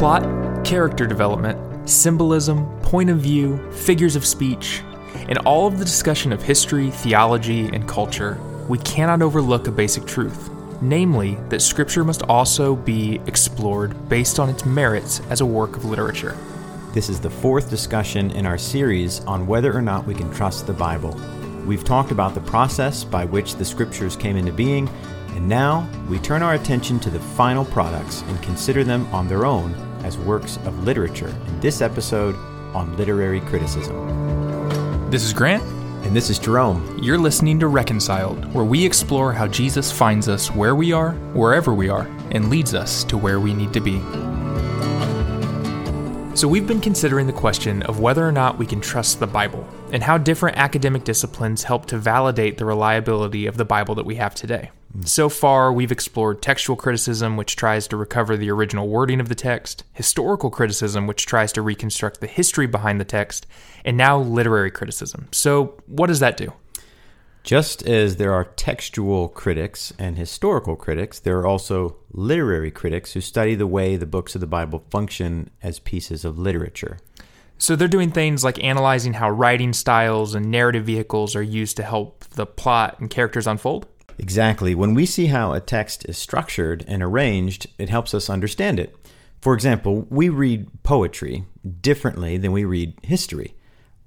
Plot, character development, symbolism, point of view, figures of speech, in all of the discussion of history, theology, and culture, we cannot overlook a basic truth namely, that Scripture must also be explored based on its merits as a work of literature. This is the fourth discussion in our series on whether or not we can trust the Bible. We've talked about the process by which the Scriptures came into being, and now we turn our attention to the final products and consider them on their own as works of literature in this episode on literary criticism. This is Grant. And this is Jerome. You're listening to Reconciled, where we explore how Jesus finds us where we are, wherever we are, and leads us to where we need to be. So, we've been considering the question of whether or not we can trust the Bible, and how different academic disciplines help to validate the reliability of the Bible that we have today. So far, we've explored textual criticism, which tries to recover the original wording of the text, historical criticism, which tries to reconstruct the history behind the text, and now literary criticism. So, what does that do? Just as there are textual critics and historical critics, there are also literary critics who study the way the books of the Bible function as pieces of literature. So they're doing things like analyzing how writing styles and narrative vehicles are used to help the plot and characters unfold? Exactly. When we see how a text is structured and arranged, it helps us understand it. For example, we read poetry differently than we read history.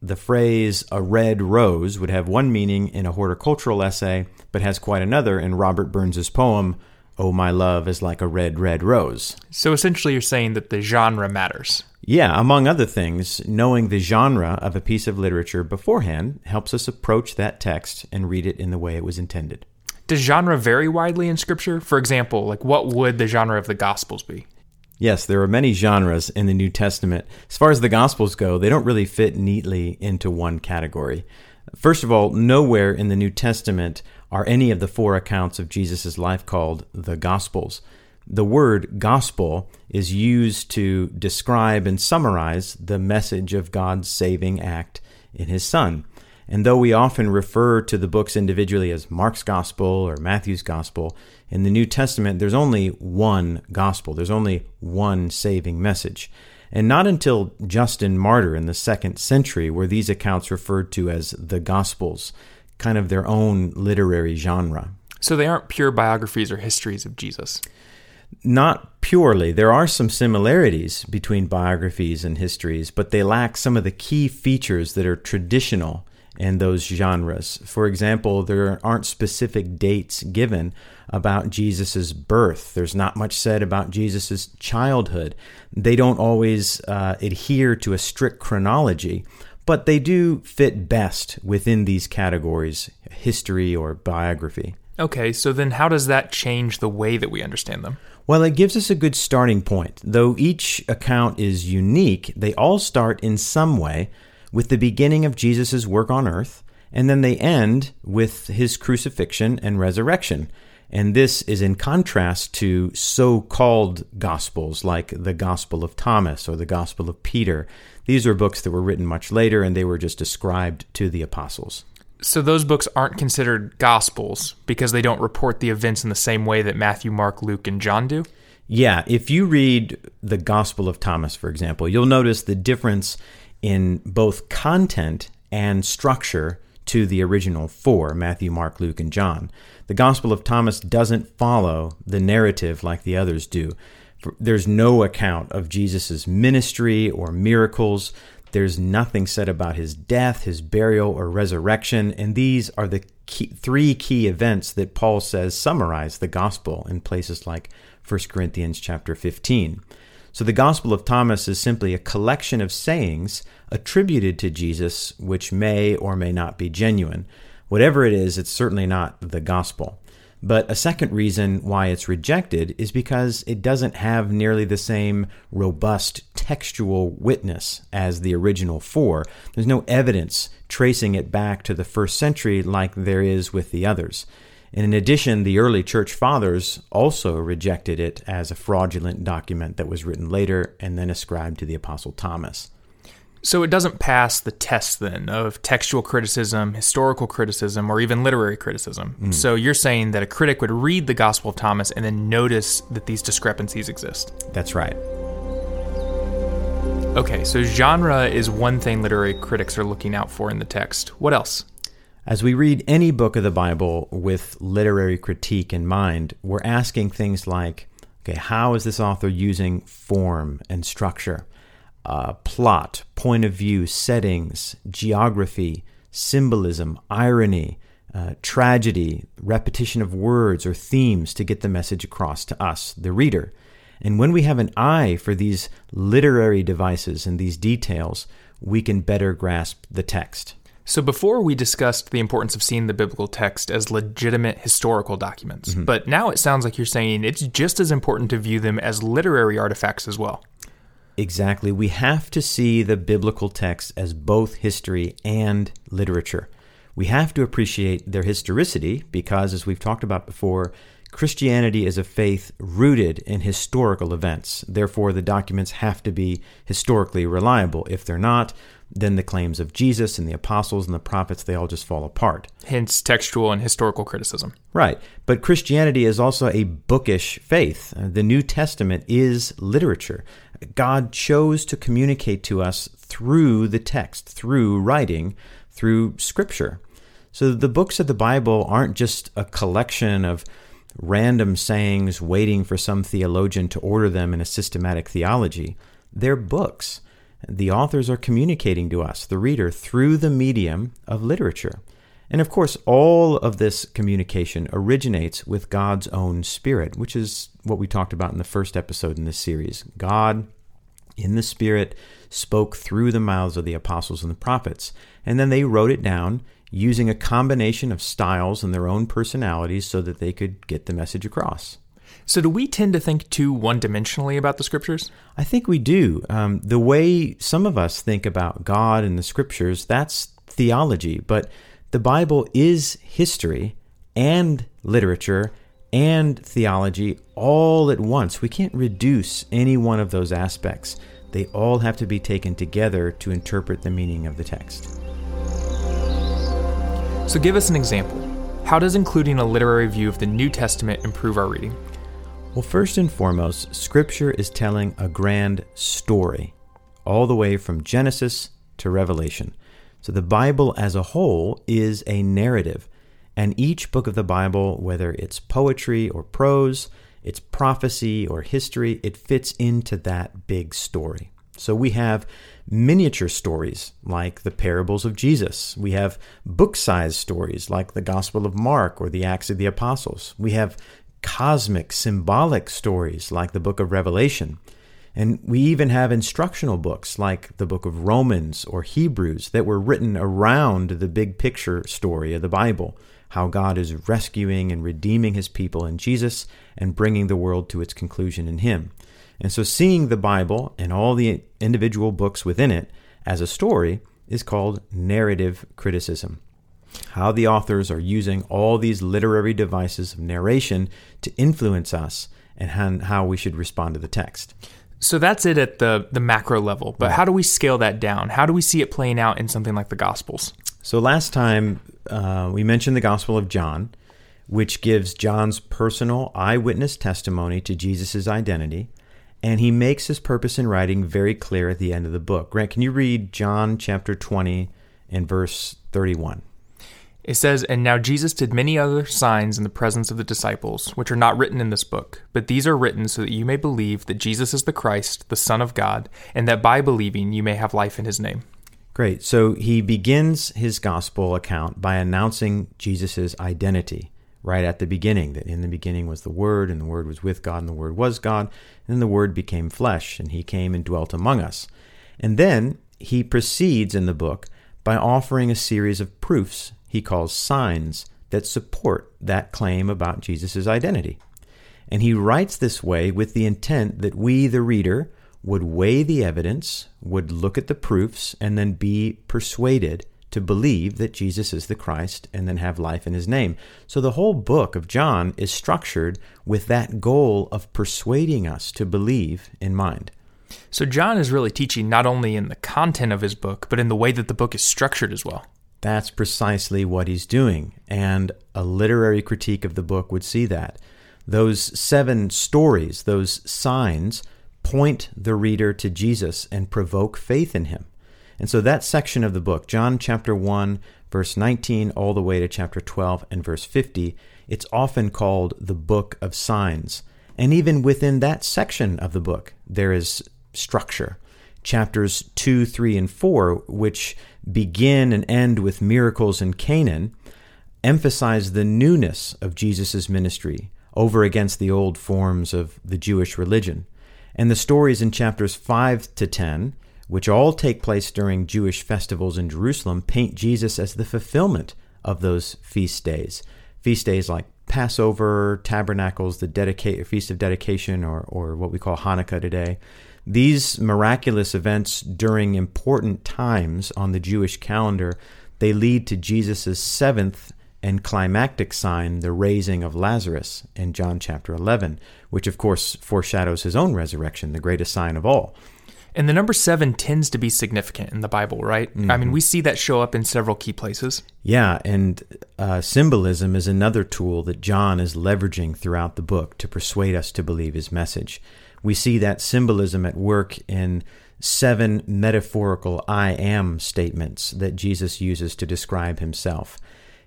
The phrase a red rose would have one meaning in a horticultural essay, but has quite another in Robert Burns's poem, Oh, my love is like a red, red rose. So essentially, you're saying that the genre matters. Yeah, among other things, knowing the genre of a piece of literature beforehand helps us approach that text and read it in the way it was intended. Does genre vary widely in Scripture? For example, like what would the genre of the Gospels be? Yes, there are many genres in the New Testament. As far as the Gospels go, they don't really fit neatly into one category. First of all, nowhere in the New Testament are any of the four accounts of Jesus' life called the Gospels. The word gospel is used to describe and summarize the message of God's saving act in His Son. And though we often refer to the books individually as Mark's Gospel or Matthew's Gospel, in the New Testament there's only one gospel, there's only one saving message. And not until Justin Martyr in the second century were these accounts referred to as the Gospels, kind of their own literary genre. So they aren't pure biographies or histories of Jesus. Not purely. There are some similarities between biographies and histories, but they lack some of the key features that are traditional in those genres. For example, there aren't specific dates given about Jesus' birth. There's not much said about Jesus' childhood. They don't always uh, adhere to a strict chronology, but they do fit best within these categories history or biography. Okay, so then how does that change the way that we understand them? Well, it gives us a good starting point. Though each account is unique, they all start in some way with the beginning of Jesus' work on earth, and then they end with his crucifixion and resurrection. And this is in contrast to so called gospels like the Gospel of Thomas or the Gospel of Peter. These are books that were written much later and they were just ascribed to the apostles. So those books aren't considered gospels because they don't report the events in the same way that Matthew, Mark, Luke, and John do? Yeah, if you read the Gospel of Thomas, for example, you'll notice the difference in both content and structure to the original four Matthew, Mark, Luke, and John. The Gospel of Thomas doesn't follow the narrative like the others do. There's no account of Jesus' ministry or miracles. There's nothing said about his death, his burial, or resurrection. And these are the key, three key events that Paul says summarize the gospel in places like 1 Corinthians chapter 15. So the Gospel of Thomas is simply a collection of sayings attributed to Jesus which may or may not be genuine. Whatever it is, it's certainly not the gospel. But a second reason why it's rejected is because it doesn't have nearly the same robust textual witness as the original four. There's no evidence tracing it back to the first century like there is with the others. And in addition, the early church fathers also rejected it as a fraudulent document that was written later and then ascribed to the Apostle Thomas. So it doesn't pass the test then of textual criticism, historical criticism, or even literary criticism. Mm. So you're saying that a critic would read the Gospel of Thomas and then notice that these discrepancies exist. That's right. Okay, so genre is one thing literary critics are looking out for in the text. What else? As we read any book of the Bible with literary critique in mind, we're asking things like okay, how is this author using form and structure, uh, plot, point of view, settings, geography, symbolism, irony, uh, tragedy, repetition of words or themes to get the message across to us, the reader? And when we have an eye for these literary devices and these details, we can better grasp the text. So, before we discussed the importance of seeing the biblical text as legitimate historical documents, mm-hmm. but now it sounds like you're saying it's just as important to view them as literary artifacts as well. Exactly. We have to see the biblical text as both history and literature. We have to appreciate their historicity because, as we've talked about before, Christianity is a faith rooted in historical events. Therefore, the documents have to be historically reliable. If they're not, then the claims of Jesus and the apostles and the prophets, they all just fall apart. Hence, textual and historical criticism. Right. But Christianity is also a bookish faith. Uh, the New Testament is literature. God chose to communicate to us through the text, through writing, through scripture. So the books of the Bible aren't just a collection of random sayings waiting for some theologian to order them in a systematic theology. They're books. The authors are communicating to us, the reader, through the medium of literature. And of course, all of this communication originates with God's own Spirit, which is what we talked about in the first episode in this series. God, in the Spirit, spoke through the mouths of the apostles and the prophets, and then they wrote it down using a combination of styles and their own personalities so that they could get the message across. So, do we tend to think too one dimensionally about the scriptures? I think we do. Um, the way some of us think about God and the scriptures, that's theology. But the Bible is history and literature and theology all at once. We can't reduce any one of those aspects. They all have to be taken together to interpret the meaning of the text. So, give us an example. How does including a literary view of the New Testament improve our reading? Well, first and foremost, Scripture is telling a grand story, all the way from Genesis to Revelation. So the Bible as a whole is a narrative, and each book of the Bible, whether it's poetry or prose, it's prophecy or history, it fits into that big story. So we have miniature stories like the parables of Jesus. We have book sized stories like the Gospel of Mark or the Acts of the Apostles. We have cosmic, symbolic stories like the book of Revelation. And we even have instructional books like the book of Romans or Hebrews that were written around the big picture story of the Bible how God is rescuing and redeeming his people in Jesus and bringing the world to its conclusion in him. And so, seeing the Bible and all the individual books within it as a story is called narrative criticism how the authors are using all these literary devices of narration to influence us and how we should respond to the text. So that's it at the, the macro level, but right. how do we scale that down? How do we see it playing out in something like the Gospels? So last time uh, we mentioned the Gospel of John, which gives John's personal eyewitness testimony to Jesus' identity, and he makes his purpose in writing very clear at the end of the book. Grant, can you read John chapter 20 and verse 31? It says, And now Jesus did many other signs in the presence of the disciples, which are not written in this book, but these are written so that you may believe that Jesus is the Christ, the Son of God, and that by believing you may have life in his name. Great. So he begins his gospel account by announcing Jesus' identity right at the beginning that in the beginning was the Word, and the Word was with God, and the Word was God, and the Word became flesh, and he came and dwelt among us. And then he proceeds in the book by offering a series of proofs he calls signs that support that claim about Jesus' identity. And he writes this way with the intent that we, the reader, would weigh the evidence, would look at the proofs, and then be persuaded to believe that Jesus is the Christ and then have life in his name. So the whole book of John is structured with that goal of persuading us to believe in mind. So John is really teaching not only in the content of his book, but in the way that the book is structured as well. That's precisely what he's doing, and a literary critique of the book would see that. Those seven stories, those signs, point the reader to Jesus and provoke faith in him. And so that section of the book, John chapter 1, verse 19, all the way to chapter 12 and verse 50, it's often called the book of signs. And even within that section of the book, there is structure. Chapters 2, 3, and 4, which begin and end with miracles in Cana, emphasize the newness of Jesus' ministry over against the old forms of the Jewish religion. And the stories in chapters 5 to 10 which all take place during Jewish festivals in Jerusalem, paint Jesus as the fulfillment of those feast days. Feast days like Passover, Tabernacles, the dedica- Feast of Dedication, or, or what we call Hanukkah today. These miraculous events during important times on the Jewish calendar, they lead to Jesus' seventh and climactic sign, the raising of Lazarus in John chapter 11, which of course foreshadows his own resurrection, the greatest sign of all. And the number seven tends to be significant in the Bible, right? Mm-hmm. I mean, mm-hmm. we see that show up in several key places. Yeah, and uh, symbolism is another tool that John is leveraging throughout the book to persuade us to believe his message. We see that symbolism at work in seven metaphorical I am statements that Jesus uses to describe himself.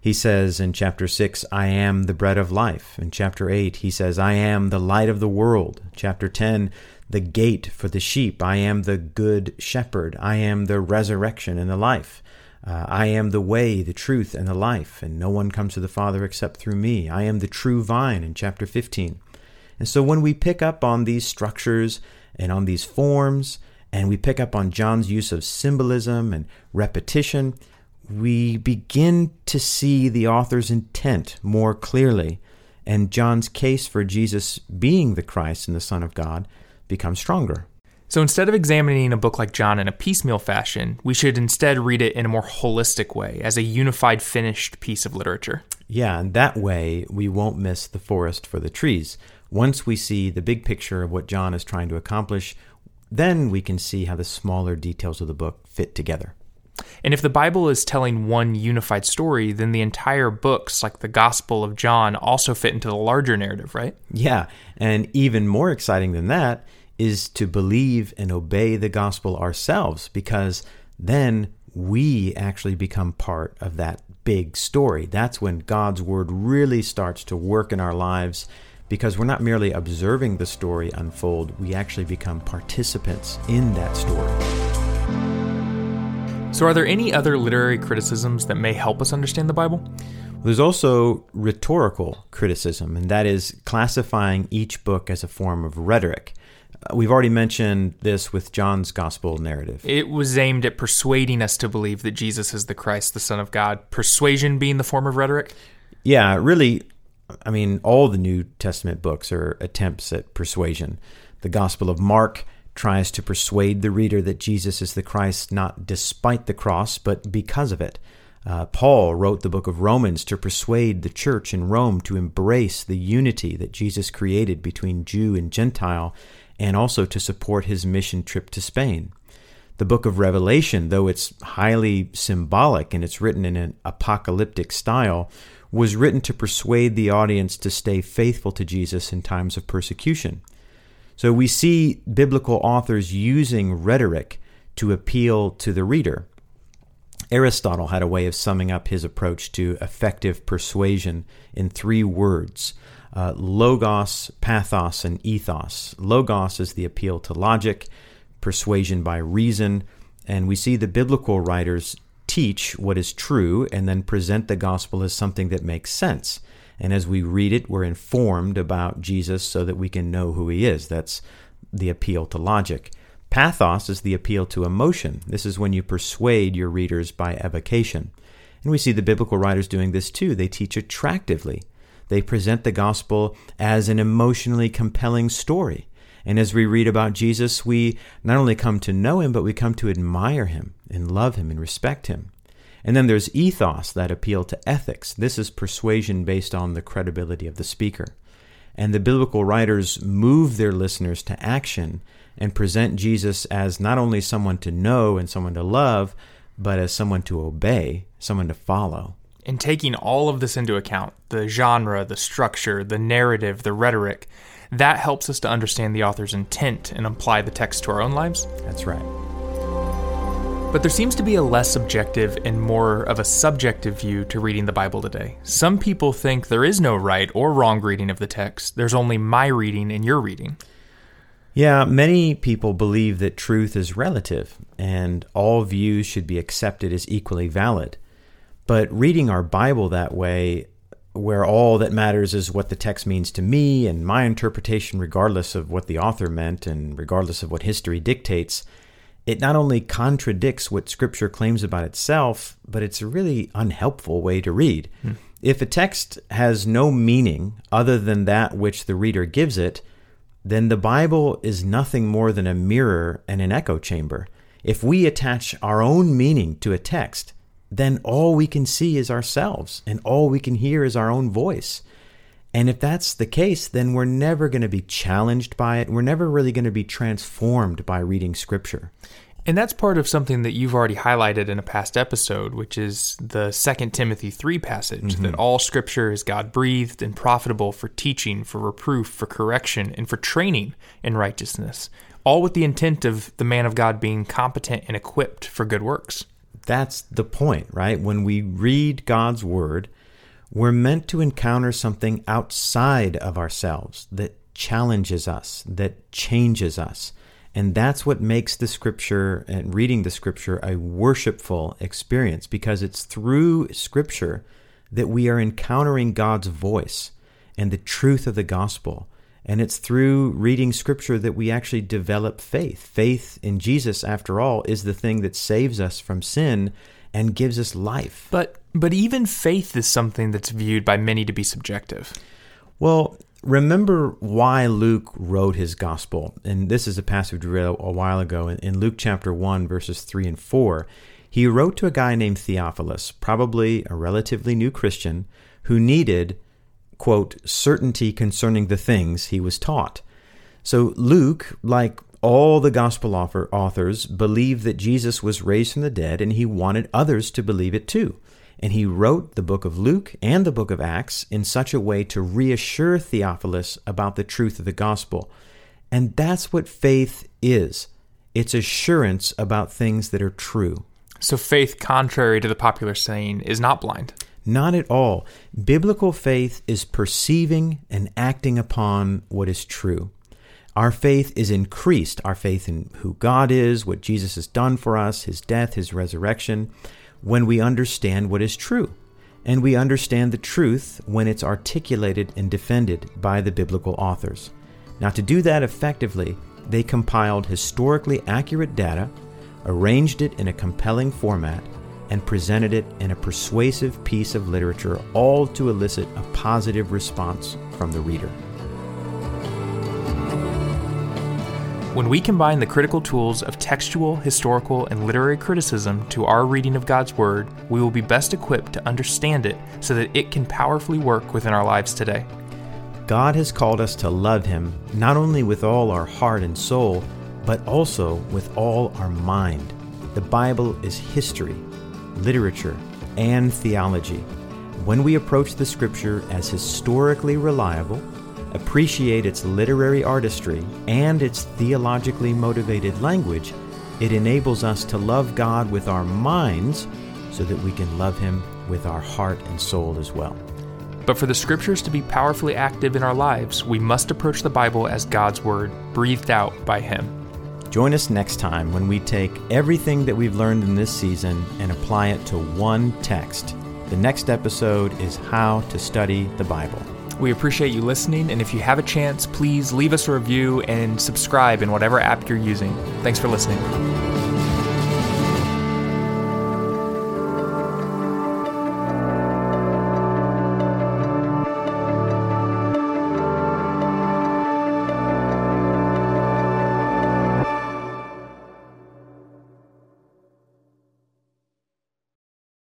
He says in chapter 6, I am the bread of life. In chapter 8, he says, I am the light of the world. Chapter 10, the gate for the sheep. I am the good shepherd. I am the resurrection and the life. Uh, I am the way, the truth, and the life, and no one comes to the Father except through me. I am the true vine in chapter 15. And so when we pick up on these structures and on these forms, and we pick up on John's use of symbolism and repetition, we begin to see the author's intent more clearly, and John's case for Jesus being the Christ and the Son of God becomes stronger. So instead of examining a book like John in a piecemeal fashion, we should instead read it in a more holistic way, as a unified, finished piece of literature. Yeah, and that way we won't miss the forest for the trees. Once we see the big picture of what John is trying to accomplish, then we can see how the smaller details of the book fit together. And if the Bible is telling one unified story, then the entire books, like the Gospel of John, also fit into the larger narrative, right? Yeah. And even more exciting than that is to believe and obey the gospel ourselves because then we actually become part of that big story. That's when God's word really starts to work in our lives because we're not merely observing the story unfold, we actually become participants in that story. So, are there any other literary criticisms that may help us understand the Bible? There's also rhetorical criticism, and that is classifying each book as a form of rhetoric. Uh, we've already mentioned this with John's gospel narrative. It was aimed at persuading us to believe that Jesus is the Christ, the Son of God. Persuasion being the form of rhetoric? Yeah, really. I mean, all the New Testament books are attempts at persuasion. The Gospel of Mark tries to persuade the reader that Jesus is the Christ not despite the cross, but because of it. Uh, Paul wrote the book of Romans to persuade the church in Rome to embrace the unity that Jesus created between Jew and Gentile and also to support his mission trip to Spain. The book of Revelation, though it's highly symbolic and it's written in an apocalyptic style, was written to persuade the audience to stay faithful to Jesus in times of persecution. So we see biblical authors using rhetoric to appeal to the reader. Aristotle had a way of summing up his approach to effective persuasion in three words uh, logos, pathos, and ethos. Logos is the appeal to logic, persuasion by reason, and we see the biblical writers teach what is true and then present the gospel as something that makes sense. And as we read it, we're informed about Jesus so that we can know who he is. That's the appeal to logic. Pathos is the appeal to emotion. This is when you persuade your readers by evocation. And we see the biblical writers doing this too. They teach attractively. They present the gospel as an emotionally compelling story. And as we read about Jesus, we not only come to know him, but we come to admire him and love him and respect him. And then there's ethos, that appeal to ethics. This is persuasion based on the credibility of the speaker. And the biblical writers move their listeners to action and present Jesus as not only someone to know and someone to love, but as someone to obey, someone to follow. And taking all of this into account the genre, the structure, the narrative, the rhetoric that helps us to understand the author's intent and apply the text to our own lives. That's right. But there seems to be a less subjective and more of a subjective view to reading the Bible today. Some people think there is no right or wrong reading of the text, there's only my reading and your reading. Yeah, many people believe that truth is relative and all views should be accepted as equally valid. But reading our Bible that way, where all that matters is what the text means to me and my interpretation, regardless of what the author meant and regardless of what history dictates, it not only contradicts what Scripture claims about itself, but it's a really unhelpful way to read. Hmm. If a text has no meaning other than that which the reader gives it, then the Bible is nothing more than a mirror and an echo chamber. If we attach our own meaning to a text, then all we can see is ourselves, and all we can hear is our own voice. And if that's the case, then we're never going to be challenged by it. We're never really going to be transformed by reading Scripture. And that's part of something that you've already highlighted in a past episode, which is the 2 Timothy 3 passage mm-hmm. that all scripture is God breathed and profitable for teaching, for reproof, for correction, and for training in righteousness, all with the intent of the man of God being competent and equipped for good works. That's the point, right? When we read God's word, we're meant to encounter something outside of ourselves that challenges us, that changes us. And that's what makes the scripture and reading the scripture a worshipful experience because it's through scripture that we are encountering God's voice and the truth of the gospel. And it's through reading scripture that we actually develop faith. Faith in Jesus, after all, is the thing that saves us from sin and gives us life. But but even faith is something that's viewed by many to be subjective. Well, remember why Luke wrote his gospel. And this is a passage we read a while ago in Luke chapter 1 verses 3 and 4. He wrote to a guy named Theophilus, probably a relatively new Christian, who needed quote certainty concerning the things he was taught. So Luke, like all the gospel author, authors believed that Jesus was raised from the dead, and he wanted others to believe it too. And he wrote the book of Luke and the book of Acts in such a way to reassure Theophilus about the truth of the gospel. And that's what faith is it's assurance about things that are true. So, faith, contrary to the popular saying, is not blind. Not at all. Biblical faith is perceiving and acting upon what is true. Our faith is increased, our faith in who God is, what Jesus has done for us, his death, his resurrection, when we understand what is true. And we understand the truth when it's articulated and defended by the biblical authors. Now, to do that effectively, they compiled historically accurate data, arranged it in a compelling format, and presented it in a persuasive piece of literature, all to elicit a positive response from the reader. When we combine the critical tools of textual, historical, and literary criticism to our reading of God's Word, we will be best equipped to understand it so that it can powerfully work within our lives today. God has called us to love Him not only with all our heart and soul, but also with all our mind. The Bible is history, literature, and theology. When we approach the Scripture as historically reliable, appreciate its literary artistry and its theologically motivated language, it enables us to love God with our minds so that we can love Him with our heart and soul as well. But for the scriptures to be powerfully active in our lives, we must approach the Bible as God's Word, breathed out by Him. Join us next time when we take everything that we've learned in this season and apply it to one text. The next episode is How to Study the Bible. We appreciate you listening, and if you have a chance, please leave us a review and subscribe in whatever app you're using. Thanks for listening.